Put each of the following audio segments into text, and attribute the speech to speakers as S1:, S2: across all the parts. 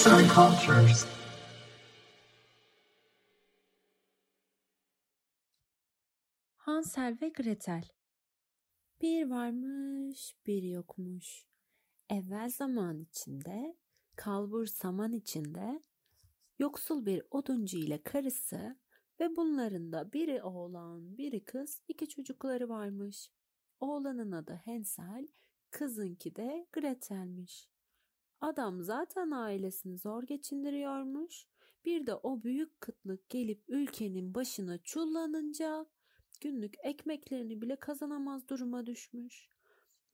S1: Arts and Cultures.
S2: Hansel ve Gretel Bir varmış, bir yokmuş. Evvel zaman içinde, kalbur saman içinde, yoksul bir oduncu ile karısı ve bunların da biri oğlan, biri kız, iki çocukları varmış. Oğlanın adı Hansel, kızınki de Gretel'miş. Adam zaten ailesini zor geçindiriyormuş. Bir de o büyük kıtlık gelip ülkenin başına çullanınca günlük ekmeklerini bile kazanamaz duruma düşmüş.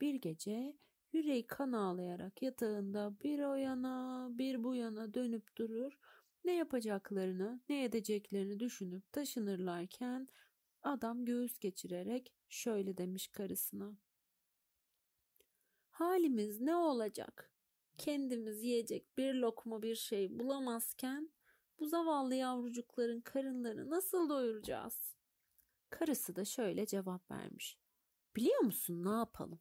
S2: Bir gece yüreği kan ağlayarak yatağında bir o yana bir bu yana dönüp durur. Ne yapacaklarını, ne edeceklerini düşünüp taşınırlarken adam göğüs geçirerek şöyle demiş karısına. Halimiz ne olacak? Kendimiz yiyecek bir lokma bir şey bulamazken bu zavallı yavrucukların karınlarını nasıl doyuracağız? Karısı da şöyle cevap vermiş. Biliyor musun ne yapalım?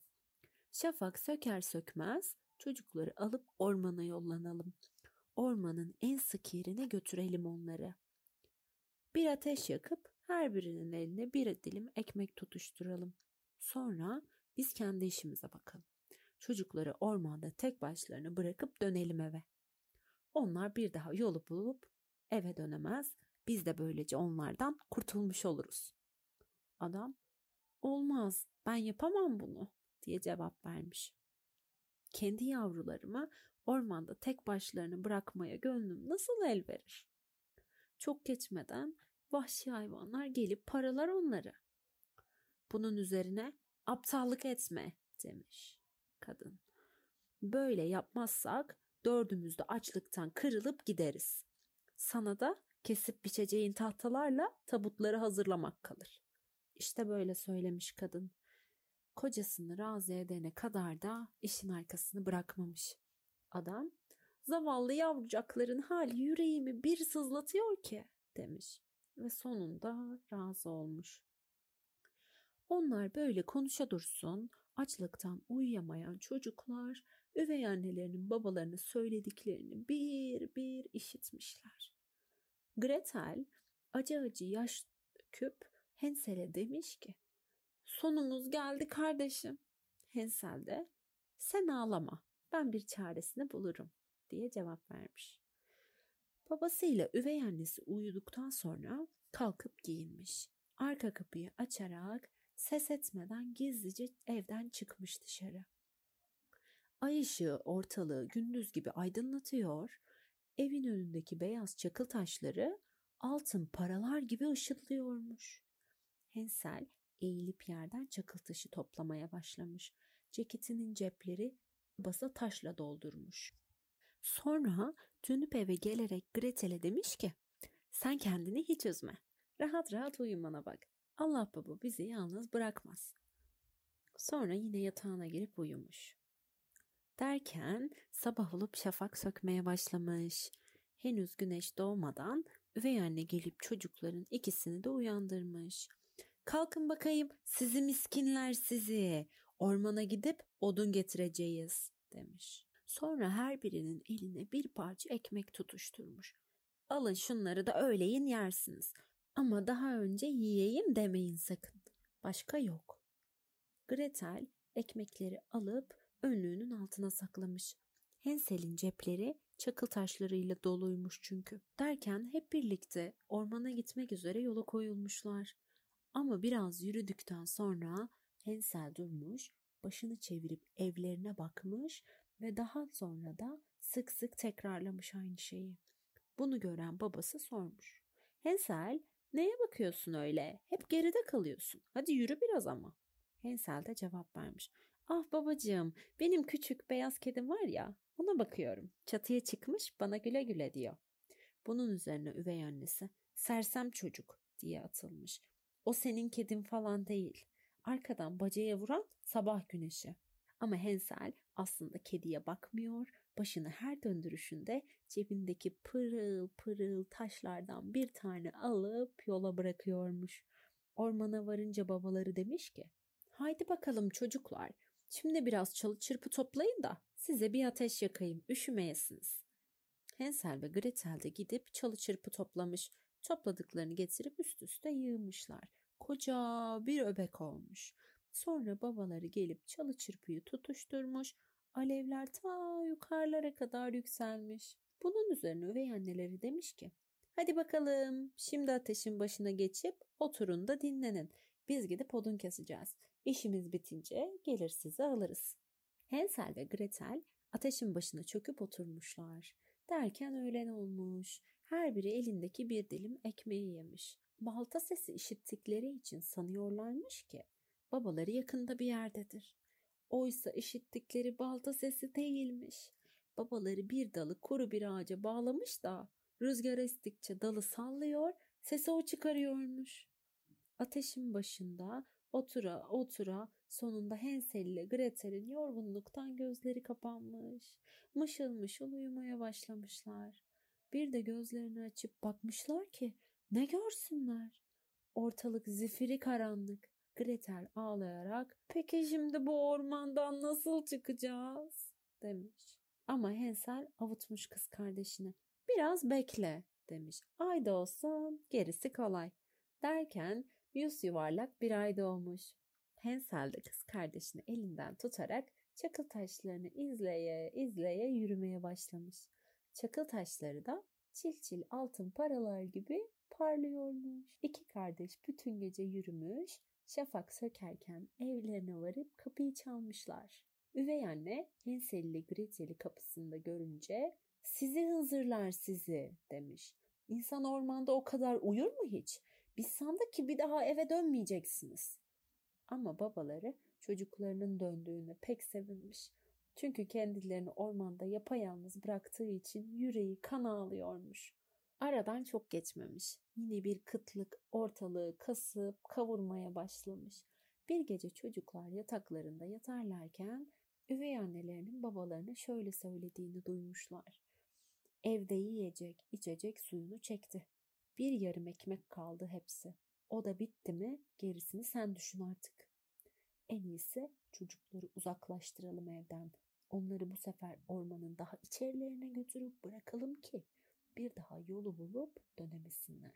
S2: Şafak söker sökmez çocukları alıp ormana yollanalım. Ormanın en sık yerine götürelim onları. Bir ateş yakıp her birinin eline bir dilim ekmek tutuşturalım. Sonra biz kendi işimize bakalım. Çocukları ormanda tek başlarına bırakıp dönelim eve. Onlar bir daha yolu bulup eve dönemez. Biz de böylece onlardan kurtulmuş oluruz. Adam, olmaz ben yapamam bunu diye cevap vermiş. Kendi yavrularımı ormanda tek başlarına bırakmaya gönlüm nasıl el verir? Çok geçmeden vahşi hayvanlar gelip paralar onları. Bunun üzerine aptallık etme demiş kadın. Böyle yapmazsak dördümüz de açlıktan kırılıp gideriz. Sana da kesip biçeceğin tahtalarla tabutları hazırlamak kalır. İşte böyle söylemiş kadın. Kocasını razı edene kadar da işin arkasını bırakmamış. Adam, zavallı yavrucakların hali yüreğimi bir sızlatıyor ki demiş ve sonunda razı olmuş. Onlar böyle konuşa dursun, açlıktan uyuyamayan çocuklar üvey annelerinin babalarına söylediklerini bir bir işitmişler. Gretel acı acı yaş döküp Hensel'e demiş ki sonumuz geldi kardeşim. Hensel de sen ağlama ben bir çaresini bulurum diye cevap vermiş. Babasıyla üvey annesi uyuduktan sonra kalkıp giyinmiş. Arka kapıyı açarak ses etmeden gizlice evden çıkmış dışarı. Ay ışığı ortalığı gündüz gibi aydınlatıyor, evin önündeki beyaz çakıl taşları altın paralar gibi ışıldıyormuş. Hensel eğilip yerden çakıl taşı toplamaya başlamış. Ceketinin cepleri basa taşla doldurmuş. Sonra dönüp eve gelerek Gretel'e demiş ki sen kendini hiç üzme. Rahat rahat uyumana bak. Allah baba bizi yalnız bırakmaz. Sonra yine yatağına girip uyumuş. Derken sabah olup şafak sökmeye başlamış. Henüz güneş doğmadan üvey anne gelip çocukların ikisini de uyandırmış. Kalkın bakayım sizi miskinler sizi. Ormana gidip odun getireceğiz demiş. Sonra her birinin eline bir parça ekmek tutuşturmuş. Alın şunları da öğleyin yersiniz. Ama daha önce yiyeyim demeyin sakın. Başka yok. Gretel ekmekleri alıp önlüğünün altına saklamış. Hensel'in cepleri çakıl taşlarıyla doluymuş çünkü. Derken hep birlikte ormana gitmek üzere yola koyulmuşlar. Ama biraz yürüdükten sonra Hensel durmuş, başını çevirip evlerine bakmış ve daha sonra da sık sık tekrarlamış aynı şeyi. Bunu gören babası sormuş. Hensel Neye bakıyorsun öyle? Hep geride kalıyorsun. Hadi yürü biraz ama. Hensel de cevap vermiş. Ah babacığım benim küçük beyaz kedim var ya ona bakıyorum. Çatıya çıkmış bana güle güle diyor. Bunun üzerine üvey annesi sersem çocuk diye atılmış. O senin kedin falan değil. Arkadan bacaya vuran sabah güneşi. Ama Hensel aslında kediye bakmıyor, başını her döndürüşünde cebindeki pırıl pırıl taşlardan bir tane alıp yola bırakıyormuş. Ormana varınca babaları demiş ki, haydi bakalım çocuklar, şimdi biraz çalı çırpı toplayın da size bir ateş yakayım, üşümeyesiniz. Hansel ve Gretel de gidip çalı çırpı toplamış. Topladıklarını getirip üst üste yığmışlar. Koca bir öbek olmuş. Sonra babaları gelip çalı çırpıyı tutuşturmuş. Alevler ta yukarılara kadar yükselmiş. Bunun üzerine üvey anneleri demiş ki Hadi bakalım şimdi ateşin başına geçip oturun da dinlenin. Biz gidip odun keseceğiz. İşimiz bitince gelir sizi alırız. Hansel ve Gretel ateşin başına çöküp oturmuşlar. Derken öğlen olmuş. Her biri elindeki bir dilim ekmeği yemiş. Balta sesi işittikleri için sanıyorlarmış ki babaları yakında bir yerdedir. Oysa işittikleri balta sesi değilmiş. Babaları bir dalı kuru bir ağaca bağlamış da rüzgar estikçe dalı sallıyor, sesi o çıkarıyormuş. Ateşin başında otura otura sonunda Hansel ile Gretel'in yorgunluktan gözleri kapanmış. Mışıl mışıl uyumaya başlamışlar. Bir de gözlerini açıp bakmışlar ki ne görsünler. Ortalık zifiri karanlık. Gretel ağlayarak peki şimdi bu ormandan nasıl çıkacağız demiş. Ama Hansel avutmuş kız kardeşine. Biraz bekle demiş. Ay da olsun gerisi kolay. Derken yüz yuvarlak bir ay doğmuş. Hansel de kız kardeşini elinden tutarak çakıl taşlarını izleye izleye yürümeye başlamış. Çakıl taşları da çil çil altın paralar gibi parlıyormuş. İki kardeş bütün gece yürümüş, şafak sökerken evlerine varıp kapıyı çalmışlar. Üvey anne Hansel ile Gretel'i kapısında görünce sizi hınzırlar sizi demiş. İnsan ormanda o kadar uyur mu hiç? Biz sandık ki bir daha eve dönmeyeceksiniz. Ama babaları çocuklarının döndüğüne pek sevinmiş. Çünkü kendilerini ormanda yapayalnız bıraktığı için yüreği kan ağlıyormuş. Aradan çok geçmemiş. Yine bir kıtlık ortalığı kasıp kavurmaya başlamış. Bir gece çocuklar yataklarında yatarlarken üvey annelerinin babalarına şöyle söylediğini duymuşlar. Evde yiyecek, içecek suyunu çekti. Bir yarım ekmek kaldı hepsi. O da bitti mi gerisini sen düşün artık. En iyisi çocukları uzaklaştıralım evden. Onları bu sefer ormanın daha içerilerine götürüp bırakalım ki bir daha yolu bulup dönemesinler.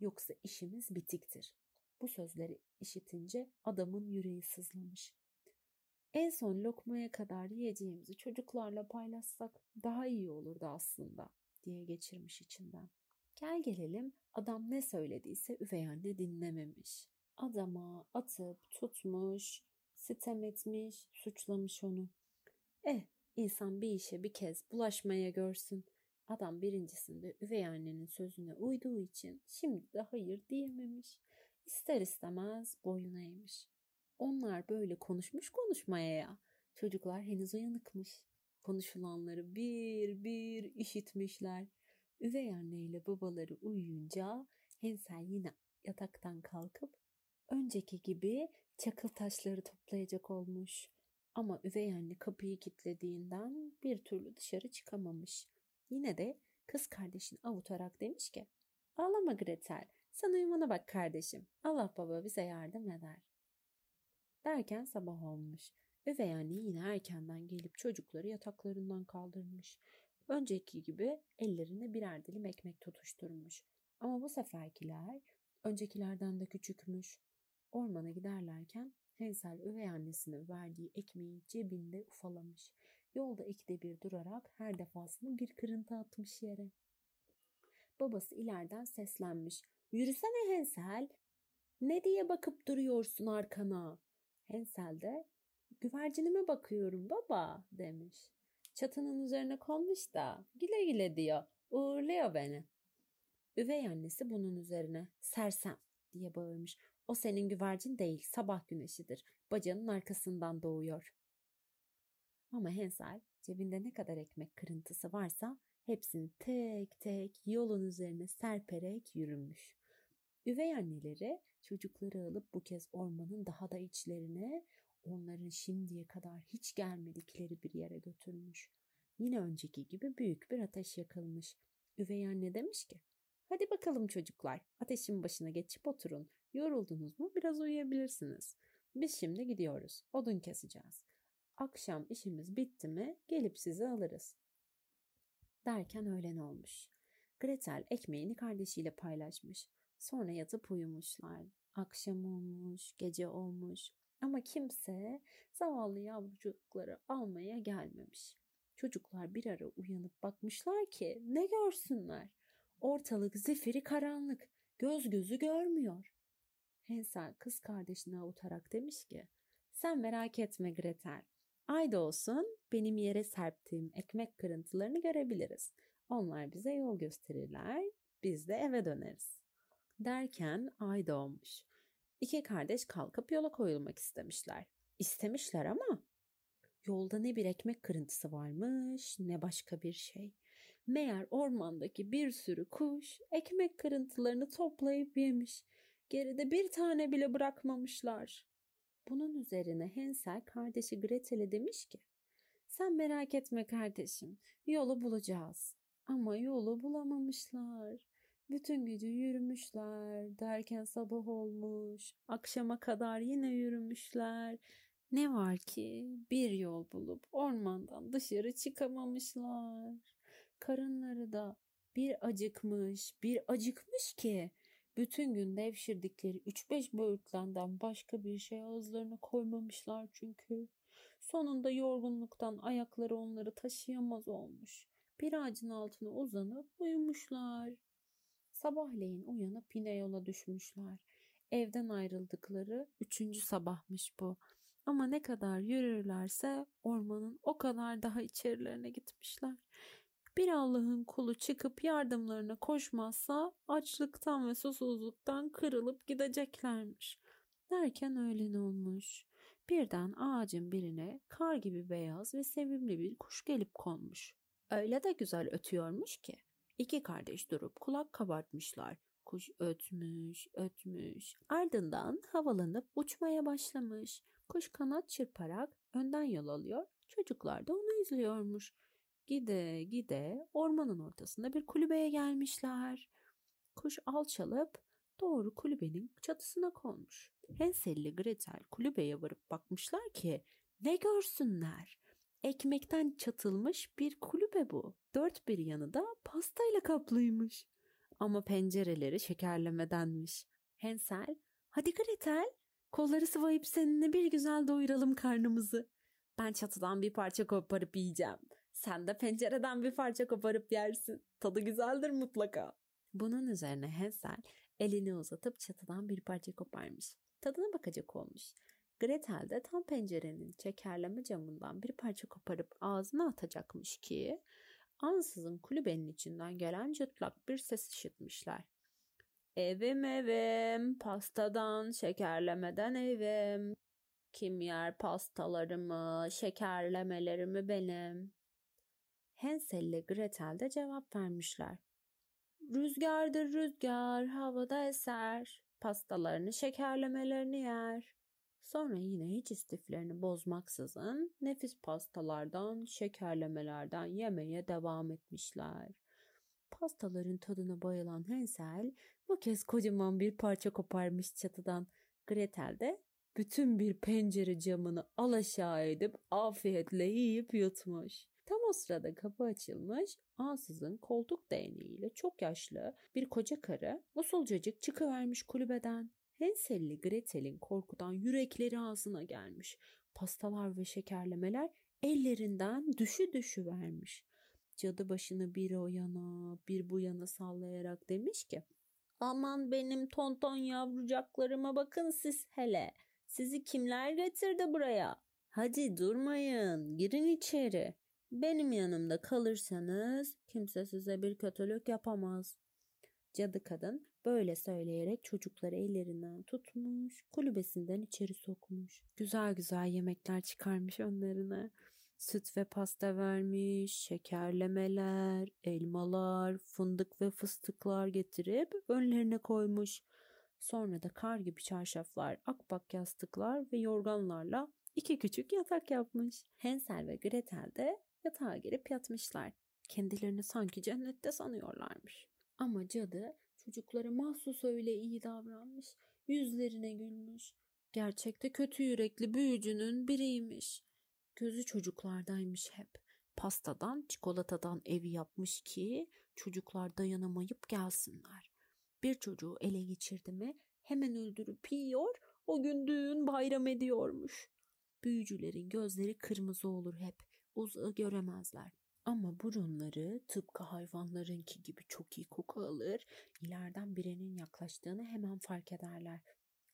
S2: Yoksa işimiz bitiktir. Bu sözleri işitince adamın yüreği sızlamış. En son lokmaya kadar yiyeceğimizi çocuklarla paylaşsak daha iyi olurdu aslında diye geçirmiş içinden. Gel gelelim adam ne söylediyse üvey anne dinlememiş. Adama atıp tutmuş, sitem etmiş, suçlamış onu. Eh insan bir işe bir kez bulaşmaya görsün. Adam birincisinde üvey annenin sözüne uyduğu için şimdi de hayır diyememiş. İster istemez boyun eğmiş. Onlar böyle konuşmuş konuşmaya ya. Çocuklar henüz uyanıkmış. Konuşulanları bir bir işitmişler. Üvey anne ile babaları uyuyunca Hensel yine yataktan kalkıp önceki gibi çakıl taşları toplayacak olmuş. Ama üvey anne kapıyı kilitlediğinden bir türlü dışarı çıkamamış. Yine de kız kardeşini avutarak demiş ki Ağlama Gretel sen uyumana bak kardeşim Allah baba bize yardım eder. Derken sabah olmuş. Üvey anne yine erkenden gelip çocukları yataklarından kaldırmış. Önceki gibi ellerine birer dilim ekmek tutuşturmuş. Ama bu seferkiler öncekilerden de küçükmüş. Ormana giderlerken Hansel üvey annesine verdiği ekmeği cebinde ufalamış. Yolda ikide bir durarak her defasında bir kırıntı atmış yere. Babası ileriden seslenmiş. Yürüsene Hansel. Ne diye bakıp duruyorsun arkana? Hansel de güvercinime bakıyorum baba demiş. Çatının üzerine konmuş da güle güle diyor. Uğurluyor beni. Üvey annesi bunun üzerine sersem diye bağırmış. O senin güvercin değil sabah güneşidir. Bacanın arkasından doğuyor. Ama Hansel cebinde ne kadar ekmek kırıntısı varsa hepsini tek tek yolun üzerine serperek yürümüş. Üvey anneleri çocukları alıp bu kez ormanın daha da içlerine onların şimdiye kadar hiç gelmedikleri bir yere götürmüş. Yine önceki gibi büyük bir ateş yakılmış. Üvey anne demiş ki, hadi bakalım çocuklar ateşin başına geçip oturun. Yoruldunuz mu biraz uyuyabilirsiniz. Biz şimdi gidiyoruz. Odun keseceğiz. Akşam işimiz bitti mi gelip sizi alırız. Derken öğlen olmuş. Gretel ekmeğini kardeşiyle paylaşmış. Sonra yatıp uyumuşlar. Akşam olmuş, gece olmuş. Ama kimse zavallı yavrucukları almaya gelmemiş. Çocuklar bir ara uyanıp bakmışlar ki ne görsünler. Ortalık zifiri karanlık, göz gözü görmüyor. Hansel kız kardeşini avutarak demiş ki, sen merak etme Gretel. Ayda olsun benim yere serptiğim ekmek kırıntılarını görebiliriz. Onlar bize yol gösterirler, biz de eve döneriz. Derken ay doğmuş. İki kardeş kalkıp yola koyulmak istemişler. İstemişler ama yolda ne bir ekmek kırıntısı varmış ne başka bir şey. Meğer ormandaki bir sürü kuş ekmek kırıntılarını toplayıp yemiş. Geride bir tane bile bırakmamışlar. Bunun üzerine Hansel kardeşi Gretel'e demiş ki sen merak etme kardeşim yolu bulacağız. Ama yolu bulamamışlar. Bütün gece yürümüşler derken sabah olmuş. Akşama kadar yine yürümüşler. Ne var ki bir yol bulup ormandan dışarı çıkamamışlar. Karınları da bir acıkmış, bir acıkmış ki bütün gün devşirdikleri 3-5 böğürtlenden başka bir şey ağızlarına koymamışlar çünkü. Sonunda yorgunluktan ayakları onları taşıyamaz olmuş. Bir ağacın altına uzanıp uyumuşlar. Sabahleyin uyanıp yine yola düşmüşler. Evden ayrıldıkları üçüncü sabahmış bu. Ama ne kadar yürürlerse ormanın o kadar daha içerilerine gitmişler. Bir Allah'ın kulu çıkıp yardımlarına koşmazsa açlıktan ve susuzluktan kırılıp gideceklermiş. Derken öğlen olmuş. Birden ağacın birine kar gibi beyaz ve sevimli bir kuş gelip konmuş. Öyle de güzel ötüyormuş ki. İki kardeş durup kulak kabartmışlar. Kuş ötmüş, ötmüş. Ardından havalanıp uçmaya başlamış. Kuş kanat çırparak önden yol alıyor. Çocuklar da onu izliyormuş. Gide gide ormanın ortasında bir kulübeye gelmişler. Kuş alçalıp doğru kulübenin çatısına konmuş. Hansel ile Gretel kulübeye varıp bakmışlar ki ne görsünler. Ekmekten çatılmış bir kulübe bu. Dört bir yanı da pastayla kaplıymış. Ama pencereleri şekerlemedenmiş. Hansel, hadi Gretel, kolları sıvayıp seninle bir güzel doyuralım karnımızı. Ben çatıdan bir parça koparıp yiyeceğim. Sen de pencereden bir parça koparıp yersin. Tadı güzeldir mutlaka. Bunun üzerine Hansel elini uzatıp çatıdan bir parça koparmış. Tadına bakacak olmuş. Gretel de tam pencerenin çekerleme camından bir parça koparıp ağzına atacakmış ki ansızın kulübenin içinden gelen cırtlak bir ses işitmişler. Evim evim, pastadan, şekerlemeden evim. Kim yer pastalarımı, şekerlemelerimi benim. Hansel ile Gretel de cevap vermişler. Rüzgardır rüzgar, havada eser, pastalarını şekerlemelerini yer. Sonra yine hiç istiflerini bozmaksızın nefis pastalardan, şekerlemelerden yemeye devam etmişler. Pastaların tadına bayılan Hansel bu kez kocaman bir parça koparmış çatıdan. Gretel de bütün bir pencere camını alaşağı edip afiyetle yiyip yutmuş. O sırada kapı açılmış, ansızın koltuk değneğiyle çok yaşlı bir koca karı usulcacık çıkıvermiş kulübeden. Hansel'li Gretel'in korkudan yürekleri ağzına gelmiş. Pastalar ve şekerlemeler ellerinden düşü düşü vermiş. Cadı başını bir o yana bir bu yana sallayarak demiş ki Aman benim tonton yavrucaklarıma bakın siz hele. Sizi kimler getirdi buraya? Hadi durmayın girin içeri. Benim yanımda kalırsanız kimse size bir kötülük yapamaz. Cadı kadın böyle söyleyerek çocukları ellerinden tutmuş, kulübesinden içeri sokmuş. Güzel güzel yemekler çıkarmış önlerine. Süt ve pasta vermiş, şekerlemeler, elmalar, fındık ve fıstıklar getirip önlerine koymuş. Sonra da kar gibi çarşaflar, akbak yastıklar ve yorganlarla iki küçük yatak yapmış. Hansel ve Gretel de yatağa girip yatmışlar. Kendilerini sanki cennette sanıyorlarmış. Ama cadı çocuklara mahsus öyle iyi davranmış. Yüzlerine gülmüş. Gerçekte kötü yürekli büyücünün biriymiş. Gözü çocuklardaymış hep. Pastadan, çikolatadan evi yapmış ki çocuklar dayanamayıp gelsinler. Bir çocuğu ele geçirdi mi hemen öldürüp yiyor, o gün düğün bayram ediyormuş. Büyücülerin gözleri kırmızı olur hep, uzağı göremezler. Ama burunları tıpkı hayvanlarınki gibi çok iyi koku alır, ileriden birinin yaklaştığını hemen fark ederler.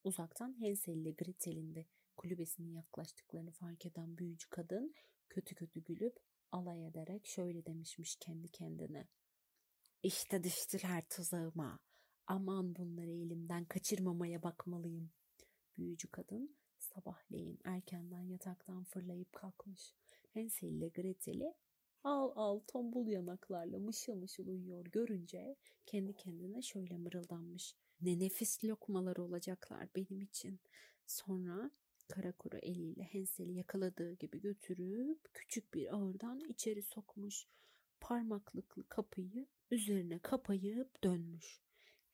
S2: Uzaktan Hansel ile Gretel'in de kulübesine yaklaştıklarını fark eden büyücü kadın kötü kötü gülüp alay ederek şöyle demişmiş kendi kendine. İşte düştüler tuzağıma. Aman bunları elimden kaçırmamaya bakmalıyım. Büyücü kadın sabahleyin erkenden yataktan fırlayıp kalkmış. Hansel ile Gretel'i al al tombul yanaklarla mışıl mışıl uyuyor görünce kendi kendine şöyle mırıldanmış. Ne nefis lokmalar olacaklar benim için. Sonra kara kuru eliyle Hansel'i yakaladığı gibi götürüp küçük bir ağırdan içeri sokmuş. Parmaklıklı kapıyı üzerine kapayıp dönmüş.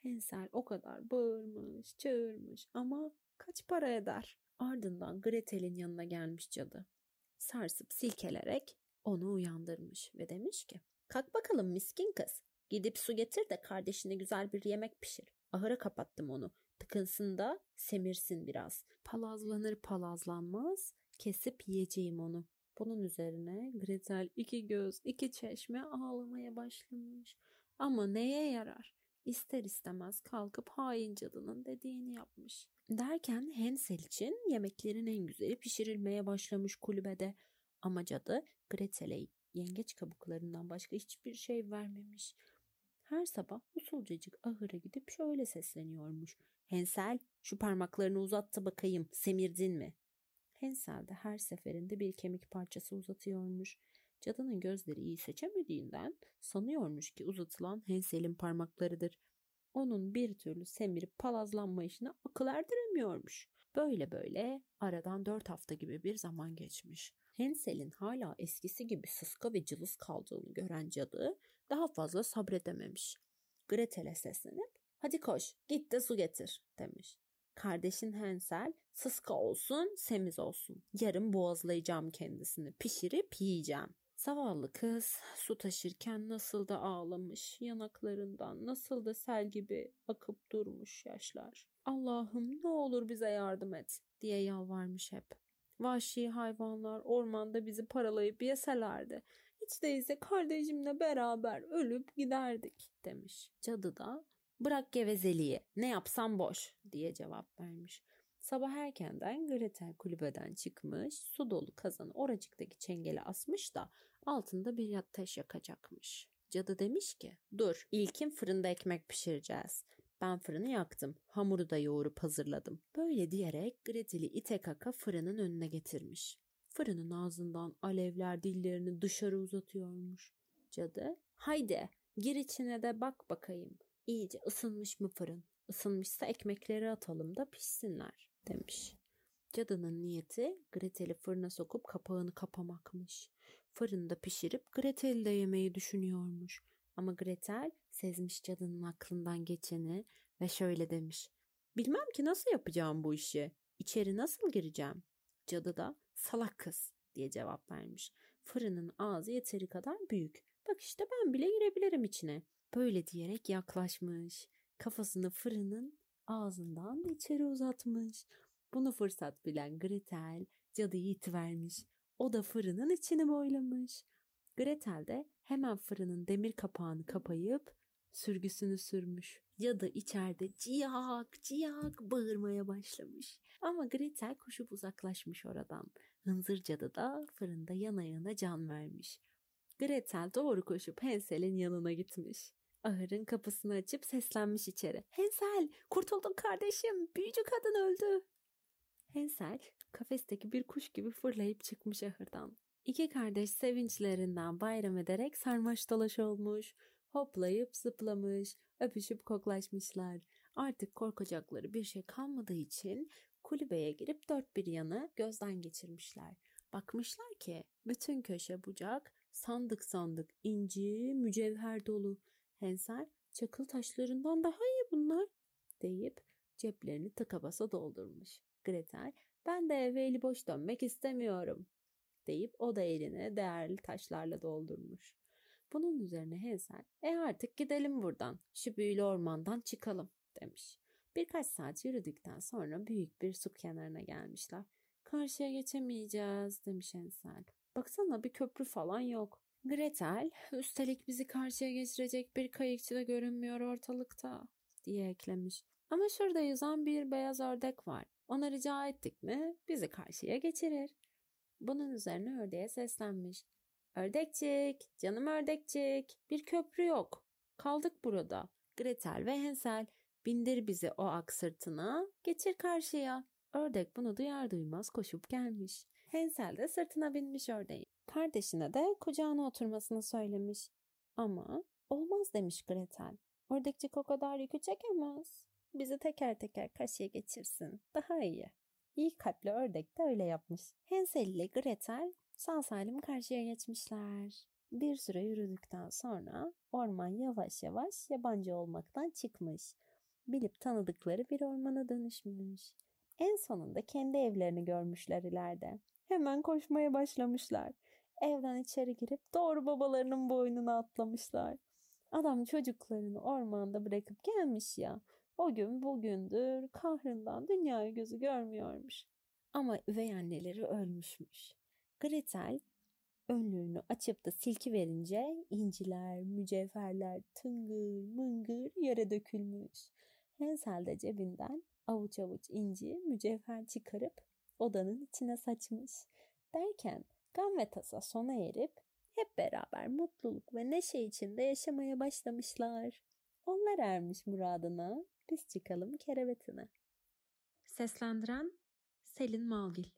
S2: Hansel o kadar bağırmış, çağırmış ama kaç para eder? Ardından Gretel'in yanına gelmiş cadı. Sarsıp silkelerek onu uyandırmış ve demiş ki Kalk bakalım miskin kız. Gidip su getir de kardeşine güzel bir yemek pişir. Ahıra kapattım onu. Tıkınsın da semirsin biraz. Palazlanır palazlanmaz kesip yiyeceğim onu. Bunun üzerine Gretel iki göz iki çeşme ağlamaya başlamış. Ama neye yarar? İster istemez kalkıp hain cadının dediğini yapmış. Derken Hansel için yemeklerin en güzeli pişirilmeye başlamış kulübede. Ama cadı Gretel'e yengeç kabuklarından başka hiçbir şey vermemiş. Her sabah usulcacık ahıra gidip şöyle sesleniyormuş. Hensel şu parmaklarını uzattı bakayım semirdin mi? Hensel de her seferinde bir kemik parçası uzatıyormuş. Cadının gözleri iyi seçemediğinden sanıyormuş ki uzatılan Hensel'in parmaklarıdır. Onun bir türlü semirip palazlanma işine akıl erdiremiyormuş. Böyle böyle aradan dört hafta gibi bir zaman geçmiş. Hensel'in hala eskisi gibi sıska ve cılız kaldığını gören cadı daha fazla sabredememiş. Gretel'e seslenip hadi koş git de su getir demiş. Kardeşin Hensel sıska olsun semiz olsun. Yarın boğazlayacağım kendisini pişirip yiyeceğim. Zavallı kız su taşırken nasıl da ağlamış, yanaklarından nasıl da sel gibi akıp durmuş yaşlar. Allah'ım ne olur bize yardım et diye yalvarmış hep. Vahşi hayvanlar ormanda bizi paralayıp yeselerdi. Hiç değilse kardeşimle beraber ölüp giderdik demiş. Cadı da bırak gevezeliği ne yapsam boş diye cevap vermiş. Sabah erkenden Gretel kulübeden çıkmış, su dolu kazanı oracıktaki çengele asmış da altında bir ateş yakacakmış. Cadı demiş ki dur ilkin fırında ekmek pişireceğiz. Ben fırını yaktım. Hamuru da yoğurup hazırladım. Böyle diyerek Gretel'i ite kaka fırının önüne getirmiş. Fırının ağzından alevler dillerini dışarı uzatıyormuş. Cadı haydi gir içine de bak bakayım. İyice ısınmış mı fırın? Isınmışsa ekmekleri atalım da pişsinler demiş. Cadının niyeti Gretel'i fırına sokup kapağını kapamakmış. Fırında pişirip Gretel'i de yemeyi düşünüyormuş. Ama Gretel sezmiş cadının aklından geçeni ve şöyle demiş. Bilmem ki nasıl yapacağım bu işi. İçeri nasıl gireceğim? Cadı da salak kız diye cevap vermiş. Fırının ağzı yeteri kadar büyük. Bak işte ben bile girebilirim içine. Böyle diyerek yaklaşmış. Kafasını fırının ağzından içeri uzatmış. Bunu fırsat bilen Gretel cadıyı itivermiş. O da fırının içini boylamış. Gretel de hemen fırının demir kapağını kapayıp sürgüsünü sürmüş. Cadı içeride ciyak ciyak bağırmaya başlamış. Ama Gretel koşup uzaklaşmış oradan. Hınzır cadı da fırında yana yana can vermiş. Gretel doğru koşup Hansel'in yanına gitmiş. Ahırın kapısını açıp seslenmiş içeri. Hansel kurtuldun kardeşim büyücü kadın öldü. Hansel kafesteki bir kuş gibi fırlayıp çıkmış ahırdan. İki kardeş sevinçlerinden bayram ederek sarmaş dolaş olmuş. Hoplayıp zıplamış, öpüşüp koklaşmışlar. Artık korkacakları bir şey kalmadığı için kulübeye girip dört bir yanı gözden geçirmişler. Bakmışlar ki bütün köşe bucak sandık sandık inci, mücevher dolu. Hensel çakıl taşlarından daha iyi bunlar deyip ceplerini tıka basa doldurmuş. Gretel ben de eve eli boş dönmek istemiyorum deyip o da eline değerli taşlarla doldurmuş. Bunun üzerine Hansel, e artık gidelim buradan, şu büyülü ormandan çıkalım demiş. Birkaç saat yürüdükten sonra büyük bir su kenarına gelmişler. Karşıya geçemeyeceğiz demiş Hansel. Baksana bir köprü falan yok. Gretel, üstelik bizi karşıya geçirecek bir kayıkçı da görünmüyor ortalıkta diye eklemiş. Ama şurada yüzen bir beyaz ördek var. Ona rica ettik mi bizi karşıya geçirir. Bunun üzerine ördeğe seslenmiş. Ördekçik, canım ördekçik, bir köprü yok. Kaldık burada. Gretel ve Hansel, bindir bizi o ak sırtına, geçir karşıya. Ördek bunu duyar duymaz koşup gelmiş. Hansel de sırtına binmiş ördeğin. Kardeşine de kucağına oturmasını söylemiş. Ama olmaz demiş Gretel. Ördekçik o kadar yükü çekemez. Bizi teker teker karşıya geçirsin. Daha iyi. İyi kalpli ördek de öyle yapmış. Hansel ile Gretel sağ salim karşıya geçmişler. Bir süre yürüdükten sonra orman yavaş yavaş yabancı olmaktan çıkmış. Bilip tanıdıkları bir ormana dönüşmüş. En sonunda kendi evlerini görmüşler ileride. Hemen koşmaya başlamışlar. Evden içeri girip doğru babalarının boynuna atlamışlar. Adam çocuklarını ormanda bırakıp gelmiş ya. O gün bugündür kahrından dünyayı gözü görmüyormuş. Ama üvey anneleri ölmüşmüş. Gretel önlüğünü açıp da silki verince inciler, mücevherler tıngır mıngır yere dökülmüş. Hansel de cebinden avuç avuç inci, mücevher çıkarıp odanın içine saçmış. Derken gam ve tasa sona erip hep beraber mutluluk ve neşe içinde yaşamaya başlamışlar. Onlar ermiş muradına, biz çıkalım kerevetine. Seslendiren Selin Malgil